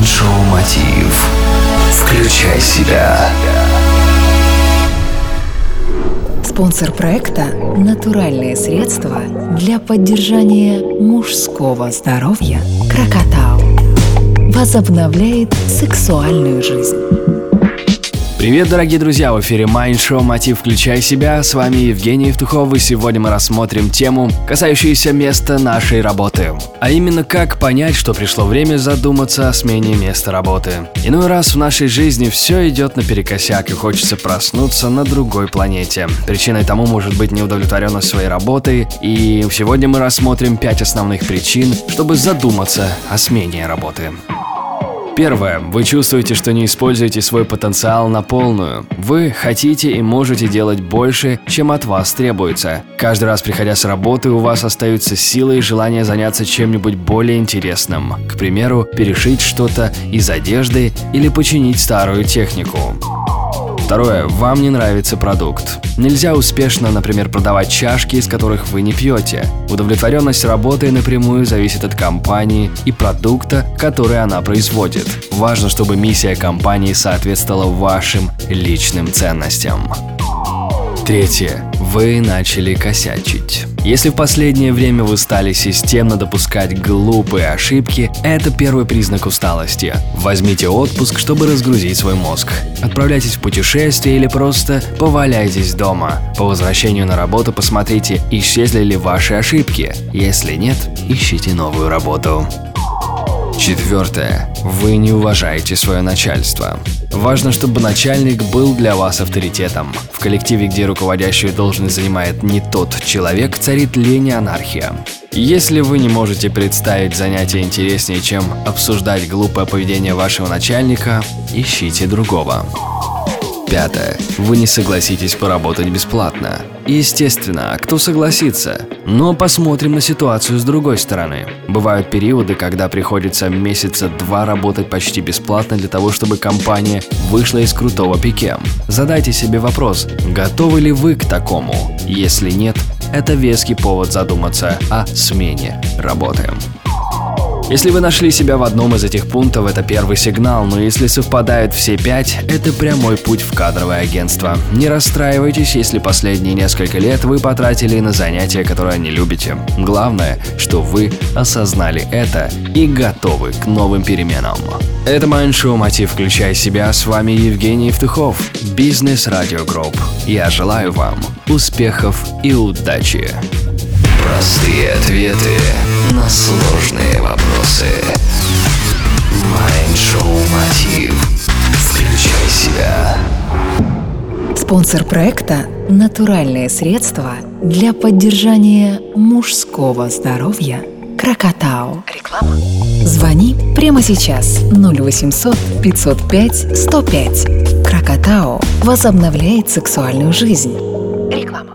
Майншоу Мотив. Включай себя. Спонсор проекта – натуральные средства для поддержания мужского здоровья «Крокотау». Возобновляет сексуальную жизнь. Привет, дорогие друзья! В эфире Mind Show «Мотив. Включай себя». С вами Евгений Евтухов, и сегодня мы рассмотрим тему, касающуюся места нашей работы. А именно, как понять, что пришло время задуматься о смене места работы. Иной раз в нашей жизни все идет наперекосяк, и хочется проснуться на другой планете. Причиной тому может быть неудовлетворенность своей работой, и сегодня мы рассмотрим пять основных причин, чтобы задуматься о смене работы. Первое. Вы чувствуете, что не используете свой потенциал на полную. Вы хотите и можете делать больше, чем от вас требуется. Каждый раз, приходя с работы, у вас остаются силы и желание заняться чем-нибудь более интересным. К примеру, перешить что-то из одежды или починить старую технику. Второе. Вам не нравится продукт. Нельзя успешно, например, продавать чашки, из которых вы не пьете. Удовлетворенность работой напрямую зависит от компании и продукта, который она производит. Важно, чтобы миссия компании соответствовала вашим личным ценностям. Третье. Вы начали косячить. Если в последнее время вы стали системно допускать глупые ошибки, это первый признак усталости. Возьмите отпуск, чтобы разгрузить свой мозг. Отправляйтесь в путешествие или просто поваляйтесь дома. По возвращению на работу посмотрите, исчезли ли ваши ошибки. Если нет, ищите новую работу. Четвертое. Вы не уважаете свое начальство. Важно, чтобы начальник был для вас авторитетом. В коллективе, где руководящую должность занимает не тот человек, царит лень и анархия. Если вы не можете представить занятие интереснее, чем обсуждать глупое поведение вашего начальника, ищите другого. Пятое. Вы не согласитесь поработать бесплатно. Естественно, кто согласится? Но посмотрим на ситуацию с другой стороны. Бывают периоды, когда приходится месяца два работать почти бесплатно для того, чтобы компания вышла из крутого пике. Задайте себе вопрос, готовы ли вы к такому? Если нет, это веский повод задуматься о смене работы. Если вы нашли себя в одном из этих пунктов, это первый сигнал, но если совпадают все пять, это прямой путь в кадровое агентство. Не расстраивайтесь, если последние несколько лет вы потратили на занятия, которые не любите. Главное, что вы осознали это и готовы к новым переменам. Это Майндшоу «Мотив. Включай себя». С вами Евгений Евтухов, Бизнес Радио Групп. Я желаю вам успехов и удачи. Простые ответы на сложные вопросы. Майншоу Мотив. Включай себя. Спонсор проекта – натуральные средства для поддержания мужского здоровья «Крокотау». Реклама. Звони прямо сейчас 0800 505 105. «Крокотау» возобновляет сексуальную жизнь. Реклама.